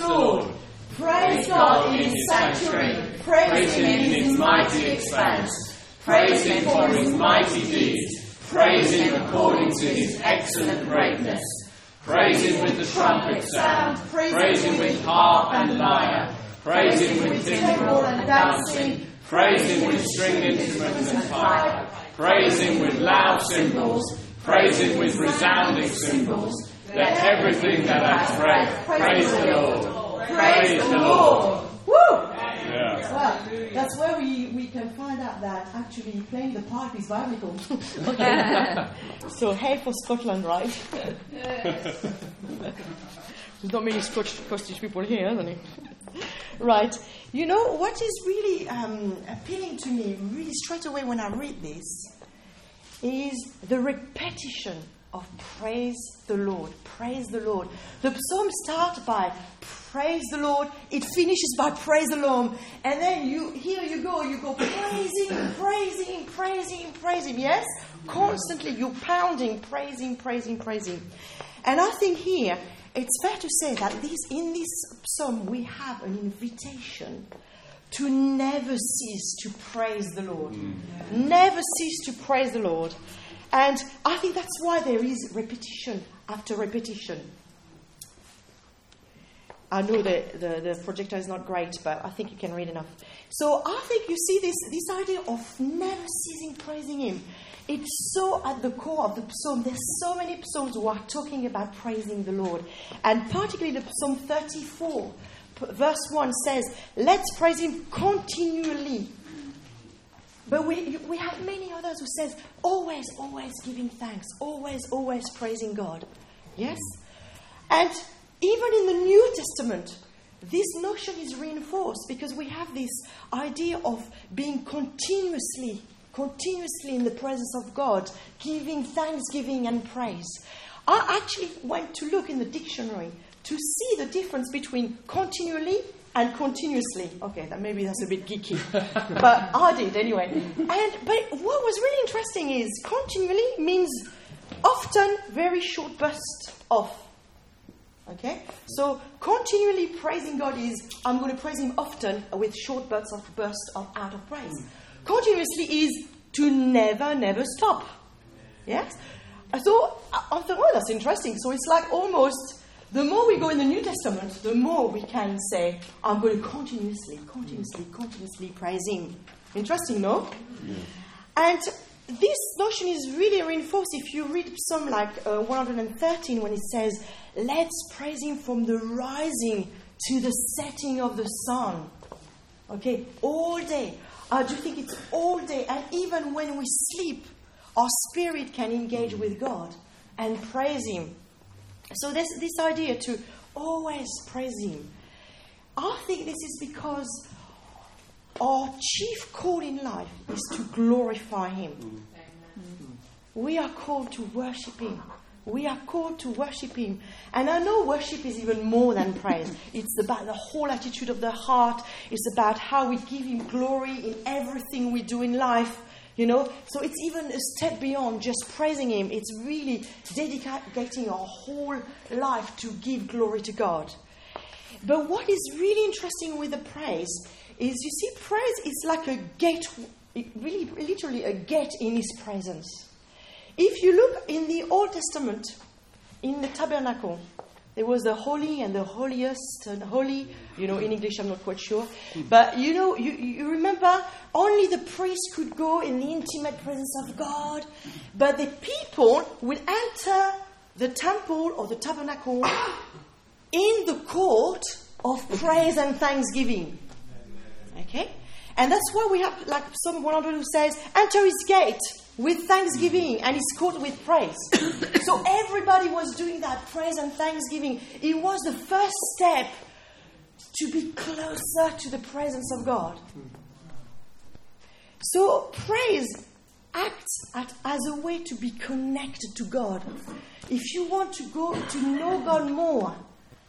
the Lord. Praise God in his sanctuary. Praise him in his mighty expanse. Praise him for his mighty deeds. Praise him according to his excellent greatness. Praise him with the trumpet sound. Praise him with harp and lyre. Praise him with timbrel and dancing. Praise him with string instruments and pipe. Praise him with loud cymbals. Praise him with resounding cymbals. Let everything that has breath praise the Lord. Praise the Lord. Woo! Yeah. Well, that's where we, we can find out that actually playing the pipe is biblical. so, hey for Scotland, right? There's not many Scotch, Scottish people here, isn't it? right. You know, what is really um, appealing to me, really straight away when I read this, is the repetition of praise the Lord. Praise the Lord. The psalm starts by praise the Lord, it finishes by praise the Lord, and then you here you go, you go praising, praising, praising, praising. Yes? Constantly you're pounding, praising, praising, praising. And I think here it's fair to say that this in this psalm we have an invitation to never cease to praise the Lord. Mm. Never cease to praise the Lord. And I think that's why there is repetition after repetition. I know the, the, the projector is not great, but I think you can read enough. So I think you see this, this idea of never ceasing praising Him. It's so at the core of the psalm. There's so many psalms who are talking about praising the Lord. And particularly the Psalm 34, p- verse 1 says, Let's praise Him continually. But we, we have many others who says, always, always giving thanks, always, always praising God. Yes? And even in the New Testament, this notion is reinforced because we have this idea of being continuously, continuously in the presence of God, giving thanksgiving and praise. I actually went to look in the dictionary to see the difference between continually and continuously. Okay, that maybe that's a bit geeky, but I did anyway. And but what was really interesting is continually means often very short burst of. Okay, so continually praising God is I'm going to praise Him often with short bursts of bursts of out of praise. Continuously is to never, never stop. Yes. So I I thought, oh, that's interesting. So it's like almost the more we go in the New Testament, the more we can say, I'm going to continuously, continuously, continuously praise Him. Interesting, no? And this notion is really reinforced if you read Psalm like uh, 113 when it says, Let's praise Him from the rising to the setting of the sun. Okay, all day. I do think it's all day. And even when we sleep, our spirit can engage with God and praise Him. So there's this idea to always praise Him. I think this is because our chief call in life is to glorify Him. Mm. We are called to worship Him. We are called to worship Him. And I know worship is even more than praise. It's about the whole attitude of the heart. It's about how we give Him glory in everything we do in life. You know, so it's even a step beyond just praising Him. It's really dedicating our whole life to give glory to God. But what is really interesting with the praise is you see, praise is like a gate, really, literally a gate in His presence. If you look in the Old Testament, in the tabernacle, there was the holy and the holiest and holy. You know, in English, I'm not quite sure. But you know, you, you remember only the priest could go in the intimate presence of God, but the people would enter the temple or the tabernacle in the court of praise and thanksgiving. Okay? And that's why we have, like Psalm 100 who says, enter his gate with thanksgiving and his court with praise. so everybody was doing that praise and thanksgiving. It was the first step to be closer to the presence of God. So praise acts at, as a way to be connected to God. If you want to go to know God more,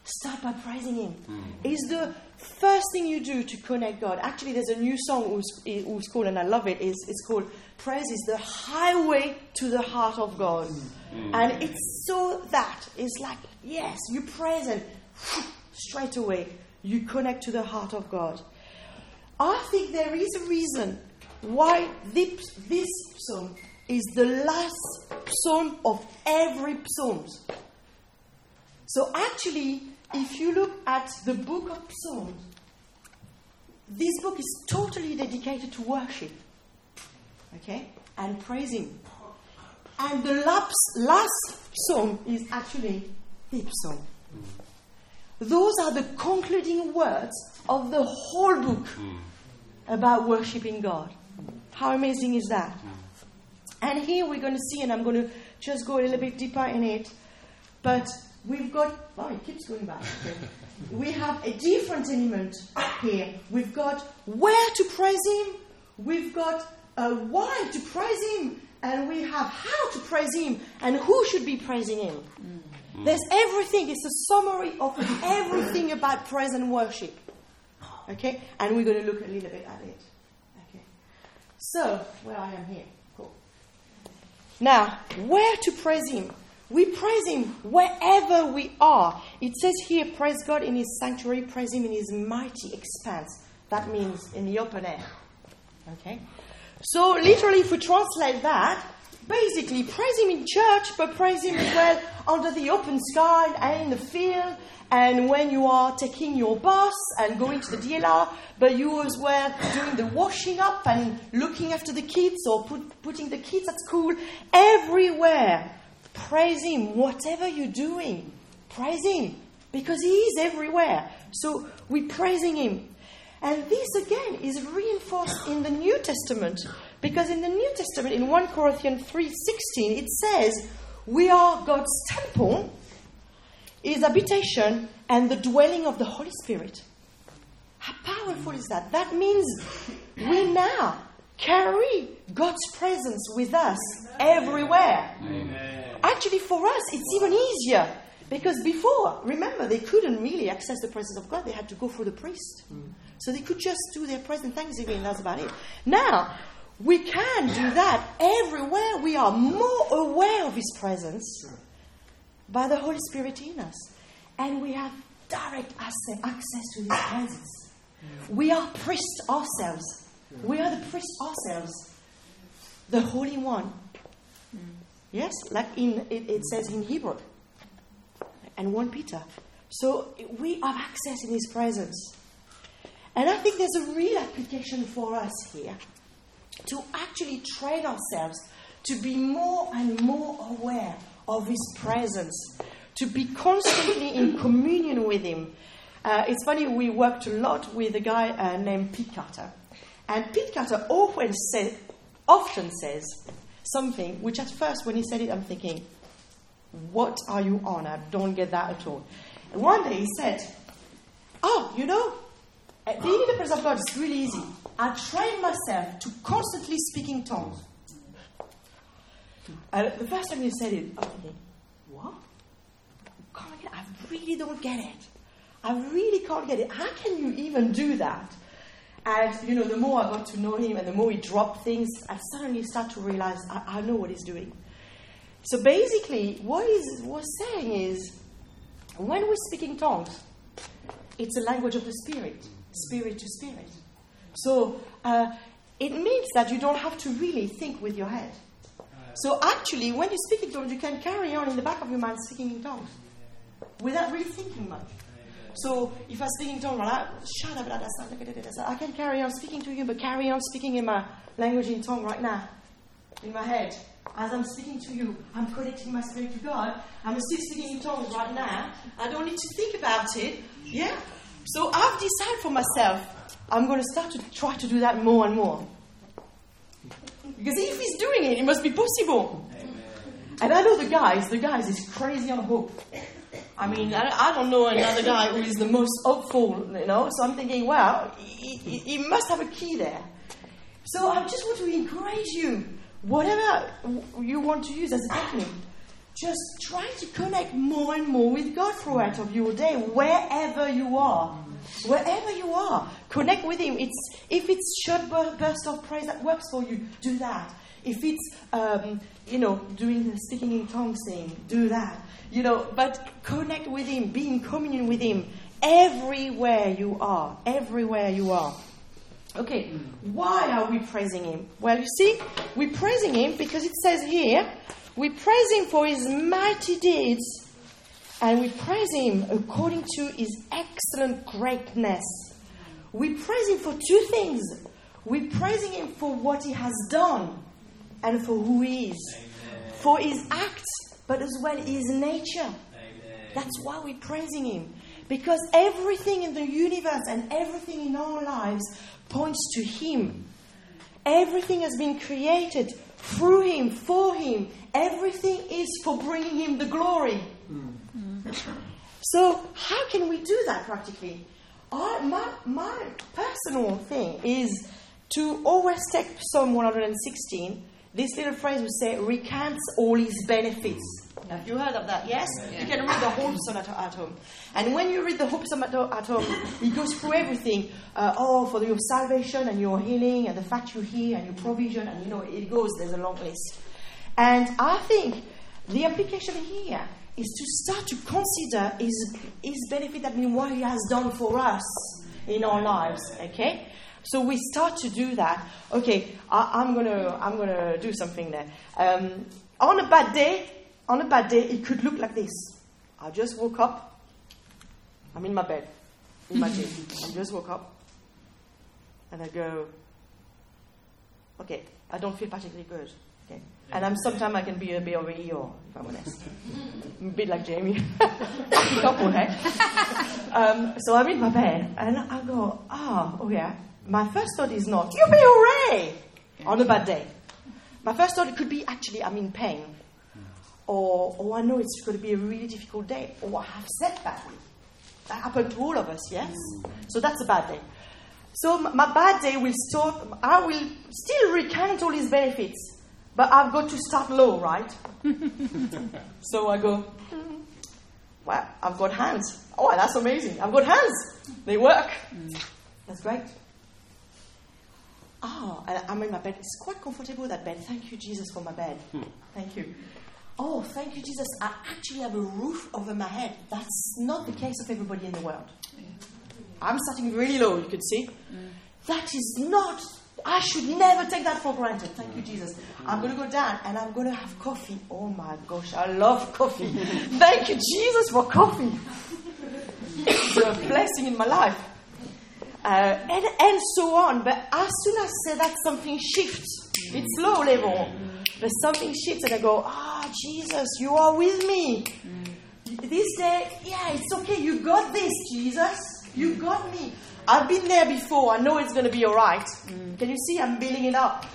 start by praising Him. Hmm. It's the first thing you do to connect God. Actually, there's a new song who's, who's called, and I love it. It's, it's called "Praise is the highway to the heart of God," hmm. and it's so that it's like yes, you praise and straight away you connect to the heart of God. I think there is a reason why this, this psalm is the last psalm of every psalm. So actually, if you look at the book of Psalms, this book is totally dedicated to worship. Okay? And praising. And the last, last psalm is actually the psalm. Mm. Those are the concluding words of the whole book mm. about worshiping God. How amazing is that? Mm. And here we're going to see, and I'm going to just go a little bit deeper in it, but we've got, oh, it keeps going back. Okay. we have a different element here. We've got where to praise Him, we've got uh, why to praise Him, and we have how to praise Him, and who should be praising Him. Mm. There's everything, it's a summary of everything about praise and worship. Okay? And we're going to look a little bit at it. Okay? So, where I am here. Cool. Now, where to praise Him? We praise Him wherever we are. It says here, praise God in His sanctuary, praise Him in His mighty expanse. That means in the open air. Okay? So, literally, if we translate that, basically, praise Him in church, but praise Him as well under the open sky and in the field, and when you are taking your bus and going to the DLR, but you as well doing the washing up and looking after the kids or put, putting the kids at school, everywhere Praise Him, whatever you're doing. Praise Him, because He is everywhere. So we're praising Him. And this again is reinforced in the New Testament, because in the New Testament, in 1 Corinthians 3:16, it says, We are God's temple, His habitation, and the dwelling of the Holy Spirit. How powerful is that? That means we now carry God's presence with us everywhere. Amen actually, for us, it's even easier. Because before, remember, they couldn't really access the presence of God. They had to go through the priest. Mm. So they could just do their present thanksgiving, that's about it. Now, we can do that everywhere. We are more aware of His presence by the Holy Spirit in us. And we have direct access to His presence. We are priests ourselves. We are the priests ourselves. The Holy One Yes, like in it, it says in Hebrew and 1 Peter. So we have access in His presence. And I think there's a real application for us here to actually train ourselves to be more and more aware of His presence, to be constantly in communion with Him. Uh, it's funny, we worked a lot with a guy uh, named Pete Carter. And Pete Carter often, say, often says, something which at first, when he said it, I'm thinking, what are you on? I don't get that at all. And one day he said, Oh, you know, being in the presence of God is really easy. I train myself to constantly speak in tongues. And the first time he said it, I'm thinking, What? I really don't get it. I really can't get it. How can you even do that? And, you know, the more I got to know him and the more he dropped things, I suddenly start to realize I, I know what he's doing. So basically, what he was saying is when we're speaking tongues, it's a language of the spirit, spirit to spirit. So uh, it means that you don't have to really think with your head. So actually, when you speak in tongues, you can carry on in the back of your mind speaking in tongues without really thinking much. So if I speak in tongue, shut up! I can carry on speaking to you, but carry on speaking in my language in tongue right now, in my head. As I'm speaking to you, I'm connecting my spirit to God. I'm still speaking in tongues right now. I don't need to think about it. Yeah? So I've decided for myself, I'm going to start to try to do that more and more. Because if he's doing it, it must be possible. Amen. And I know the guys, the guys is crazy on hope. I mean, I, don't know another guy who is the most hopeful, you know. So I'm thinking, well, he, he, he must have a key there. So I just want to encourage you, whatever you want to use as a technique, just try to connect more and more with God throughout of your day, wherever you are. Wherever you are, connect with Him. It's if it's short burst of praise that works for you, do that. If it's um, you know doing the speaking in tongues thing, do that. You know, but connect with Him, be in communion with Him everywhere you are. Everywhere you are. Okay, why are we praising him? Well, you see, we're praising him because it says here, we praise him for his mighty deeds, and we praise him according to his excellent greatness. We praise him for two things. We're praising him for what he has done and for who he is, Amen. for his acts, but as well his nature. Amen. That's why we're praising him. Because everything in the universe and everything in our lives points to him. Everything has been created through him, for him. Everything is for bringing him the glory. Mm. So, how can we do that practically? I, my, my personal thing is to always take Psalm 116 this little phrase would say, recants all his benefits. Have you heard of that? Yes? Yeah. You can read the whole at, home. And when you read the whole at home, it goes through everything. Uh, oh, for your salvation and your healing and the fact you hear and your provision. And you know, it goes, there's a long list. And I think the application here is to start to consider his, his benefit, that means what he has done for us in our lives. Okay? So we start to do that. Okay, I, am gonna I'm gonna do something there. Um, on a bad day, on a bad day, it could look like this. I just woke up. I'm in my bed. Imagine I just woke up, and I go. Okay, I don't feel particularly good. Okay, and I'm sometimes I can be a bit of a Eeyore, if I'm honest. a bit like Jamie. couple, hey? Um, so I'm in my bed, and I go, ah, oh, oh yeah my first thought is not, you'll be hooray on a bad day. My first thought could be, actually, I'm in pain. Or, or I know it's going to be a really difficult day. Or I have said badly. That happened to all of us, yes? So that's a bad day. So my bad day will start, I will still recount all his benefits. But I've got to start low, right? so I go, well, I've got hands. Oh, that's amazing. I've got hands. They work. That's great. Oh, I'm in my bed. It's quite comfortable, that bed. Thank you, Jesus, for my bed. Hmm. Thank you. Oh, thank you, Jesus. I actually have a roof over my head. That's not the case of everybody in the world. Yeah. I'm starting really low, you can see. Mm. That is not, I should never take that for granted. Thank you, mm. Jesus. I'm going to go down and I'm going to have coffee. Oh my gosh, I love coffee. thank you, Jesus, for coffee. it's a blessing in my life uh, and, and so on. But as soon as I say that, something shifts. It's mm. low level. Mm. But something shifts, and I go, Ah, oh, Jesus, you are with me. This day, yeah, it's okay. You got this, Jesus. You got me. I've been there before. I know it's going to be all right. Can you see? I'm building it up.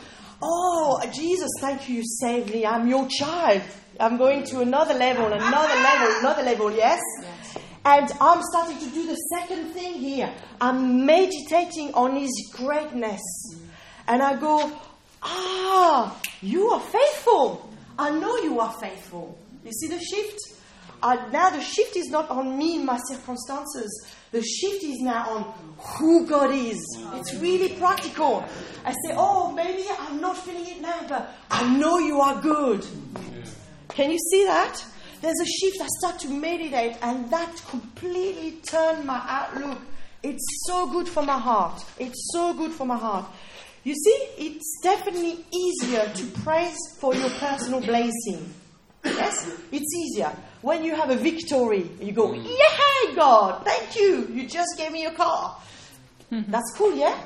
Oh, Jesus, thank you, you saved me. I'm your child. I'm going to another level, another level, another level, yes? yes. And I'm starting to do the second thing here. I'm meditating on His greatness. And I go, ah, you are faithful. I know you are faithful. You see the shift? Uh, now the shift is not on me, in my circumstances. The shift is now on who God is. It's really practical. I say, oh, maybe I'm not feeling it now, but I know you are good. Can you see that? there's a shift. I start to meditate, and that completely turned my outlook. It's so good for my heart. It's so good for my heart. You see, it's definitely easier to praise for your personal blessing. Yes, it's easier. When you have a victory, you go, hmm. Yeah, God, thank you. You just gave me a car. That's cool, yeah?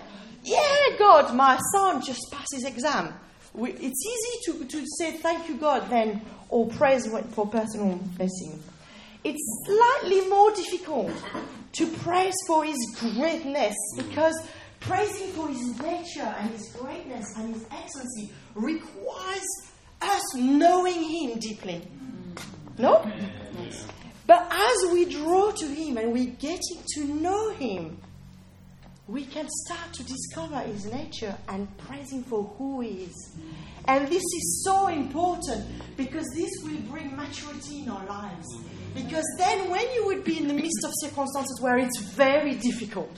Yeah, God, my son just passed his exam. We, it's easy to, to say thank you, God, then or oh, praise for personal blessing. It's slightly more difficult to praise for His greatness because praising for His nature and His greatness and His excellency requires us knowing Him deeply. No? But as we draw to Him and we're getting to know Him, we can start to discover His nature and praise Him for who He is. Mm. And this is so important because this will bring maturity in our lives. Because then, when you would be in the midst of circumstances where it's very difficult,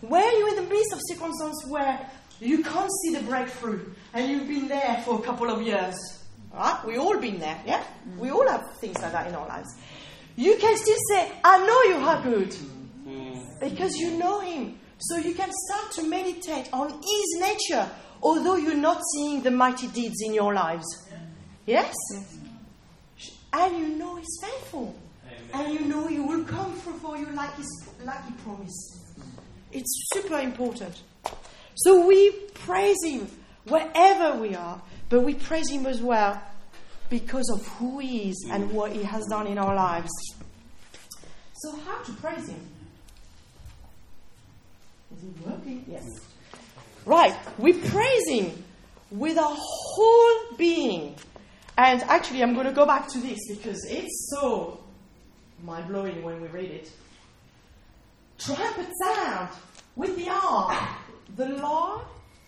where you're in the midst of circumstances where you can't see the breakthrough and you've been there for a couple of years, right? We all been there, yeah? We all have things like that in our lives. You can still say, I know you are good. Mm. Because you know Him. So you can start to meditate on His nature, although you're not seeing the mighty deeds in your lives. Yes? And you know He's faithful. And you know He will come through for you like, his, like He promised. It's super important. So we praise Him wherever we are, but we praise Him as well because of who He is and mm. what He has done in our lives. So, how to praise Him? Is it working? Yes. Mm. Right, we praise Him with our whole being. And actually, I'm going to go back to this because it's so mind blowing when we read it. Trumpet sound with the arm. The Lord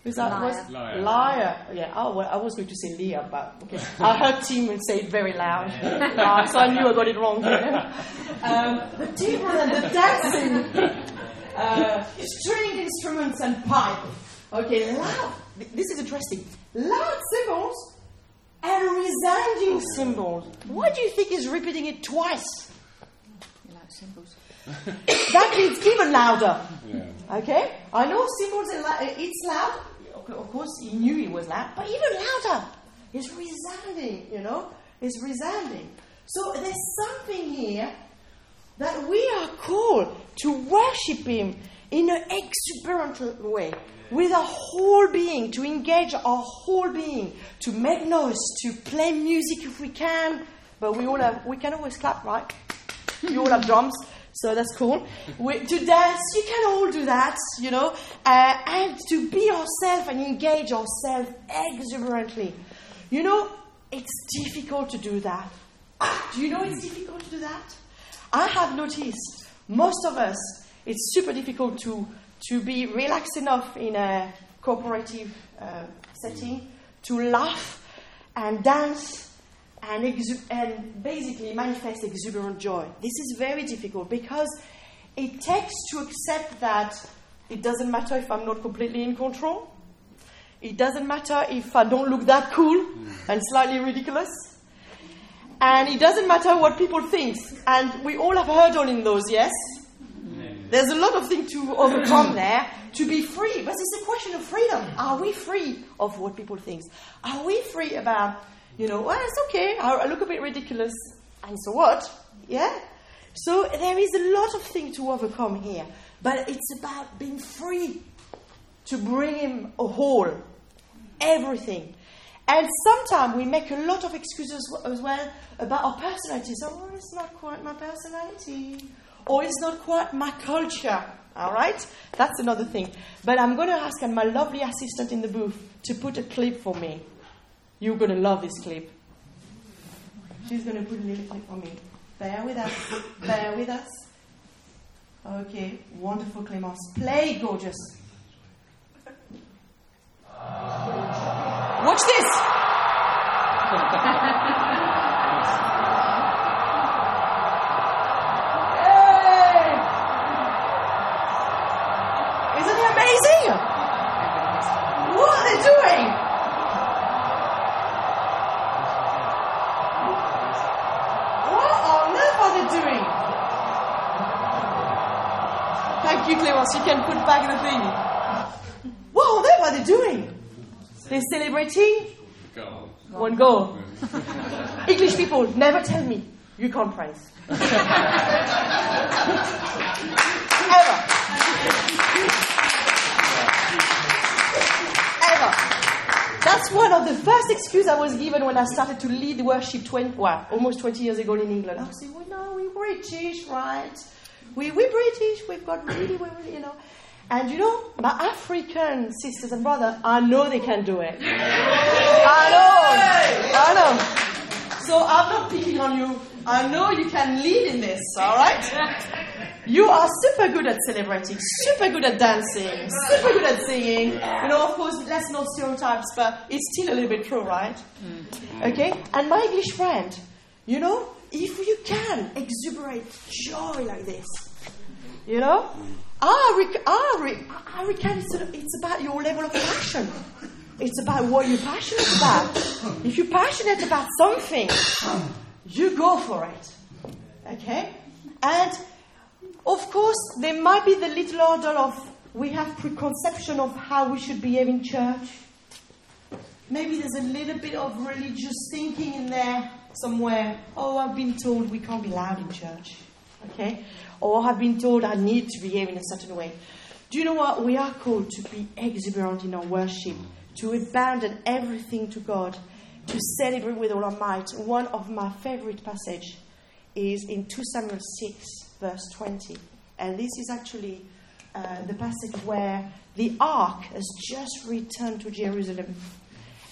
is that Liar. was Liar. liar. Yeah. Oh, well, I was going to say Leah, but okay. I heard Tim say it very loud, Uh, so I knew I got it wrong. Here. Um, the timbrel and the dancing, uh, string instruments and pipe. Okay, loud. This is interesting. Loud cymbals and resounding cymbals. Why do you think he's repeating it twice? You like symbols? That means even louder. Yeah. Okay? I know cymbals are. It's loud. Of course, he knew he was loud, but even louder. It's resounding, you know? It's resounding. So there's something here that we are called to worship Him in an exuberant way, with our whole being, to engage our whole being, to make noise, to play music if we can. But we all have, we can always clap, right? You all have drums, so that's cool. We, to dance, you can all do that, you know, uh, and to be yourself and engage yourself exuberantly. You know, it's difficult to do that. Do you know it's difficult to do that? I have noticed most of us, it's super difficult to, to be relaxed enough in a cooperative uh, setting to laugh and dance and, exu- and basically manifest exuberant joy. This is very difficult because it takes to accept that it doesn't matter if I'm not completely in control. It doesn't matter if I don't look that cool hmm. and slightly ridiculous. And it doesn't matter what people think. And we all have heard all in those, yes? Hmm. There's a lot of things to overcome there to be free. But it's a question of freedom. Are we free of what people think? Are we free about, you know, well, it's okay, I, look a bit ridiculous, and so what? Yeah? So there is a lot of things to overcome here. But it's about being free to bring him a whole, everything. And sometimes we make a lot of excuses as well about our personalities. Oh, it's not quite my personality. Or it's not quite my culture. All right? That's another thing. But I'm going to ask my lovely assistant in the booth to put a clip for me. You're going to love this clip. She's going to put a little clip for me. Bear with us. Bear with us. Okay, wonderful, Clémence. Play, gorgeous. Watch this. You can put back the thing. What are they doing? They're celebrating Go. one goal. English people, never tell me you can't praise. Ever. Ever. That's one of the first excuses I was given when I started to lead worship 20, well, almost 20 years ago in England. I was saying, well, no, we're British, right? We, we're British, we've got really, really, you know. And you know, my African sisters and brothers, I know they can do it. I know. I know. So I'm not picking on you. I know you can lead in this, all right? You are super good at celebrating, super good at dancing, super good at singing. You know, of course, less no stereotypes, but it's still a little bit true, right? Mm-hmm. Okay? And my English friend, you know, if you can exuberate joy like this, you know, Ah, I, rec- ah, I, re- it's, it's about your level of passion. It's about what you're passionate about. If you're passionate about something, you go for it. Okay? And Of course, there might be the little order of we have preconception of how we should behave in church. Maybe there's a little bit of religious thinking in there somewhere. Oh, I've been told we can't be loud in church. Okay? Or I've been told I need to behave in a certain way. Do you know what? We are called to be exuberant in our worship, to abandon everything to God, to celebrate with all our might. One of my favorite passages is in 2 Samuel 6, verse 20. And this is actually uh, the passage where the ark has just returned to Jerusalem.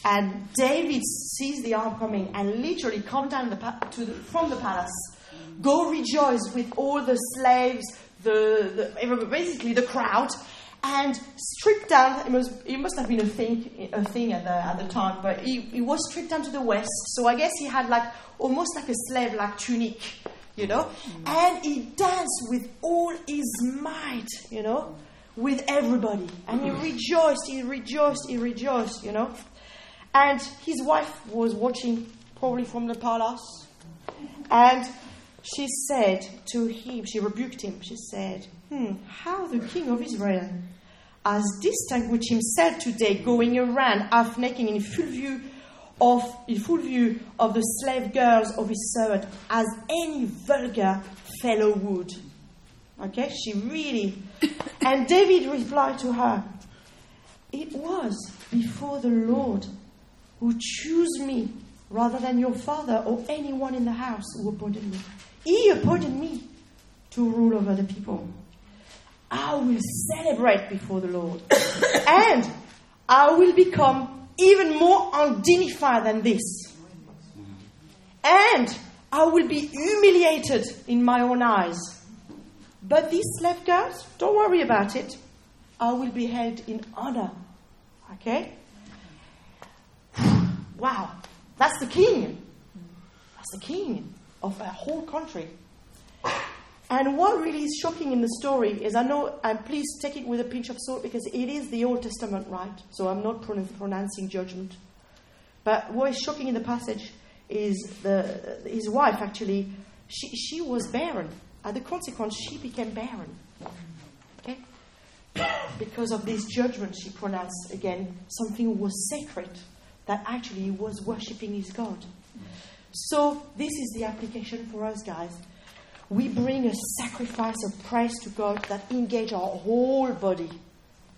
And David sees the ark coming and literally comes down the pa- the, from the palace, go rejoice with all the slaves, the, the basically the crowd, and stripped down. It must, it must have been a thing, a thing at the, at the time, but he, he was stripped down to the west. So I guess he had like almost like a slave-like tunic, you know, mm. and he danced with all his might, you know, with everybody, and he mm. rejoiced, he rejoiced, he rejoiced, you know. And his wife was watching, probably from the palace, and she said to him, she rebuked him, she said, Hmm, how the king of Israel has distinguished himself today, going around half naked in full view of in full view of the slave girls of his servant as any vulgar fellow would. Okay, she really and David replied to her, It was before the Lord who chose me rather than your father or anyone in the house who appointed me. He appointed me to rule over the people. I will celebrate before the Lord. and I will become even more undignified than this. And I will be humiliated in my own eyes. But these slave girls, don't worry about it. I will be held in honor. Okay? Wow, that's the king. That's the king of a whole country. And what really is shocking in the story is I know, and please take it with a pinch of salt because it is the Old Testament, right? So I'm not pronouncing judgment. But what is shocking in the passage is the, his wife actually, she, she was barren. As a consequence, she became barren. Okay? Because of this judgment she pronounced again, something was sacred that actually he was worshipping his God. So this is the application for us, guys. We bring a sacrifice of praise to God that engage our whole body.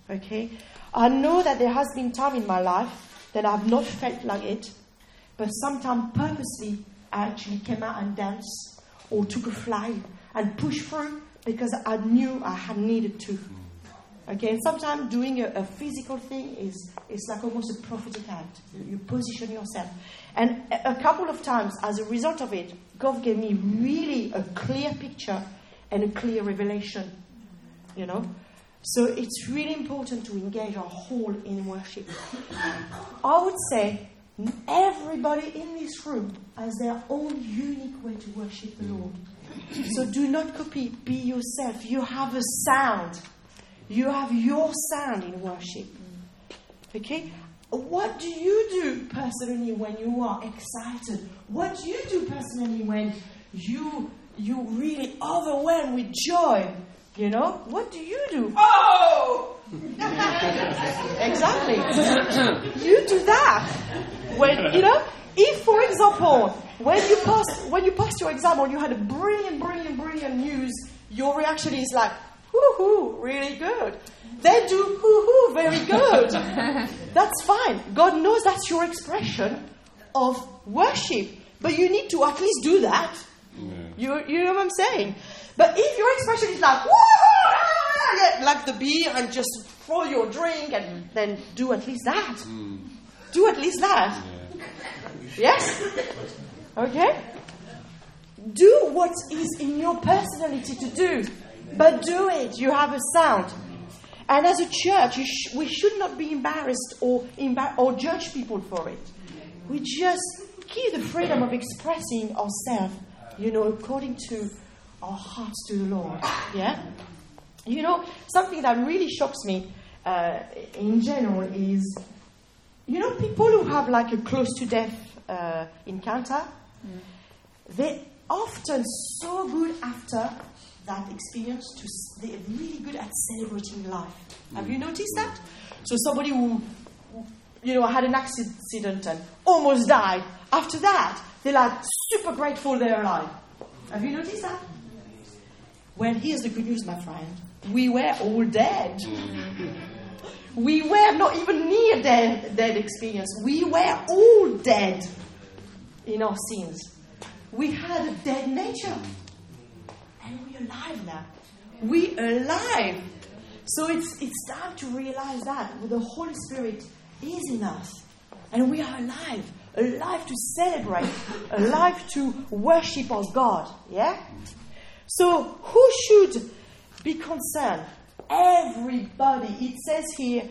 Okay? I know that there has been time in my life that I've not felt like it, but sometimes purposely I actually came out and danced or took a fly and pushed through because I knew I had needed to. Okay, and sometimes doing a, a, physical thing is, is like almost a prophetic act. You, position yourself. And a, a, couple of times, as a result of it, God gave me really a clear picture and a clear revelation. You know? So it's really important to engage our whole in worship. I would say everybody in this room has their own unique way to worship the Lord. So do not copy, be yourself. You have a sound. You have your sound in worship. Okay? What do you do personally when you are excited? What do you do personally when you you really overwhelmed with joy? You know? What do you do? Oh! exactly. you do that. When you know, if for example, when you passed when you passed your exam or you had a brilliant, brilliant, brilliant news, your reaction is like, hoo hoo, really good. They do hoo hoo, very good. that's fine. God knows that's your expression of worship. But you need to at least do that. Yeah. You, you know what I'm saying? But if your expression is like, yeah, like the bee and just throw your drink and then do at least that. Mm. Do at least that. Yeah. Yes? Okay? Do what is in your personality to do. But do it. You have a sound. And as a church, sh- we should not be embarrassed or, embar- or judge people for it. We just give the freedom of expressing ourselves, you know, according to our hearts to the Lord. Yeah? You know, something that really shocks me uh, in general is, you know, people who have like a close to death uh, encounter, mm. they're often so good after that experience to they're really good at celebrating life. Have you mm. noticed that? So somebody who you know had an accident and almost died. After that, they're like super grateful they're alive. Have you noticed that? Well, here's the good news, my friend. We were all dead. Mm. We were not even near dead, dead experience. We were all dead in our sins. We had a dead nature. And we're alive now. We are alive. So it's, it's time to realize that the Holy Spirit is in us. And we are alive. Alive to celebrate. alive to worship our God. Yeah? So who should be concerned? Everybody. It says here,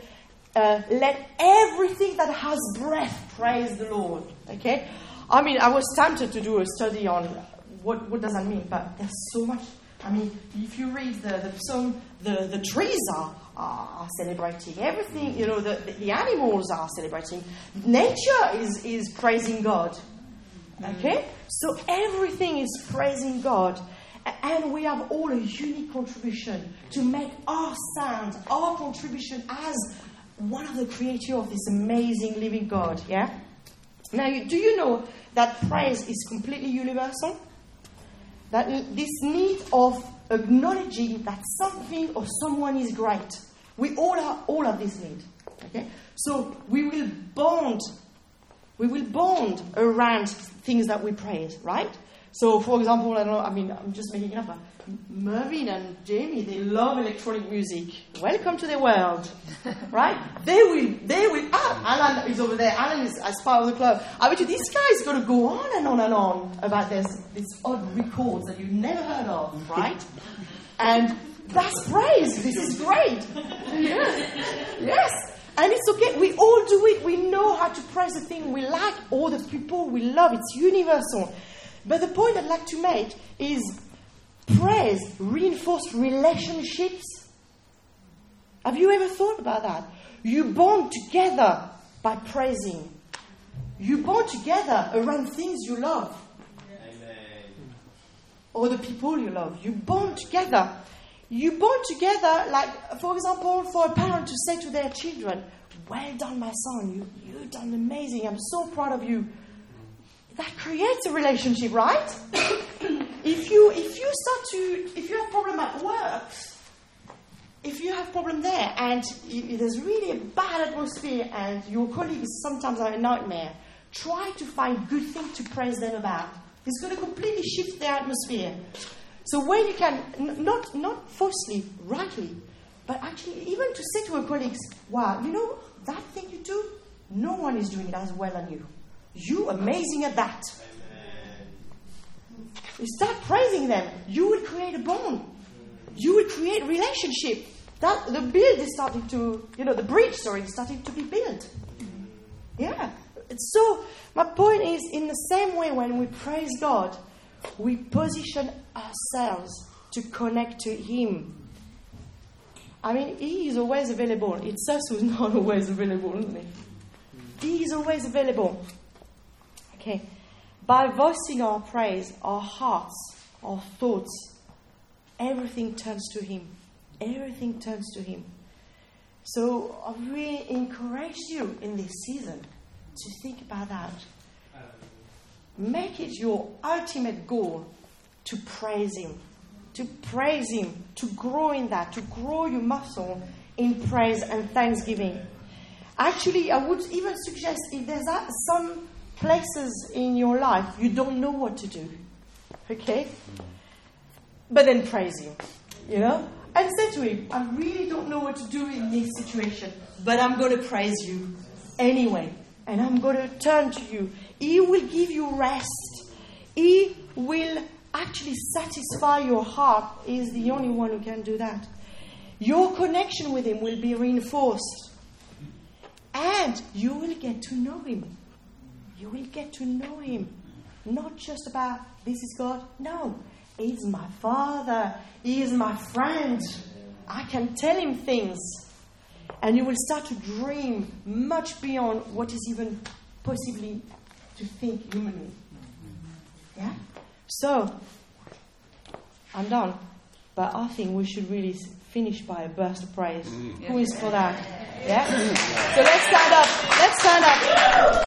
uh, let everything that has breath praise the Lord. Okay? I mean, I was tempted to do a study on what, what does that mean, but there's so much. I mean, if you read the, the psalm, the, the trees are, are celebrating everything, you know, the, the animals are celebrating. Nature is, is praising God. Mm-hmm. Okay? So everything is praising God. And we have all a unique contribution to make our sound, our contribution as one of the creators of this amazing living God. Yeah? Now, do you know that praise is completely universal? That this need of acknowledging that something or someone is great. We all have all of this need. Okay? So we will bond. We will bond around things that we praise, right? So, for example, I don't know, I mean, I'm just making it up. Mervyn and Jamie, they love electronic music. Welcome to the world, right? They will, they will. Ah, Alan is over there. Alan is as part of the club. I bet you this guy is going to go on and on and on about this, this odd records that you've never heard of, right? And that's praise. This is great. Yes, yes. And it's okay. We all do it. We know how to praise the thing we like or the people we love. It's universal. But the point I'd like to make is praise reinforces relationships. Have you ever thought about that? You bond together by praising. You bond together around things you love. Amen. Or the people you love. You bond together. You bond together, like, for example, for a parent to say to their children, Well done, my son. You, you've done amazing. I'm so proud of you that creates a relationship, right? if you if you start to if you have problem at work, if you have problem there and there's really a bad atmosphere and your colleagues sometimes are a nightmare, try to find good things to praise them about. It's going to completely shift the atmosphere. So when you can n- not not falsely, rightly, but actually even to say to your colleagues, "Wow, you know that thing you do, no one is doing it as well as you." You amazing at that. You start praising them. You will create a bond. You will create relationship. That the build is starting to, you know, the bridge, sorry, is starting to be built. Yeah. So my point is, in the same way, when we praise God, we position ourselves to connect to Him. I mean, He is always available. It's us who's not always available, isn't it? He is always available. Okay. By voicing our praise, our hearts, our thoughts, everything turns to Him. Everything turns to Him. So uh, I really encourage you in this season to think about that. Make it your ultimate goal to praise Him, to praise Him, to grow in that, to grow your muscle in praise and thanksgiving. Actually, I would even suggest if there's some places in your life you don't know what to do. Okay? But then praise Him. You know? And say to Him, I really don't know what to do in this situation, but I'm going to praise you anyway. And I'm going to turn to you. He will give you rest. He will actually satisfy your heart. He is the only one who can do that. Your connection with Him will be reinforced. And you will get to know Him you will get to know Him. Not just about this is God. No, He's my Father. He is my friend. I can tell Him things. And you will start to dream much beyond what is even possibly to think humanly. Yeah? So, I'm done. But I think we should really finish by a burst of praise. Mm. Who is for that? Yeah? So let's stand up. Let's stand up.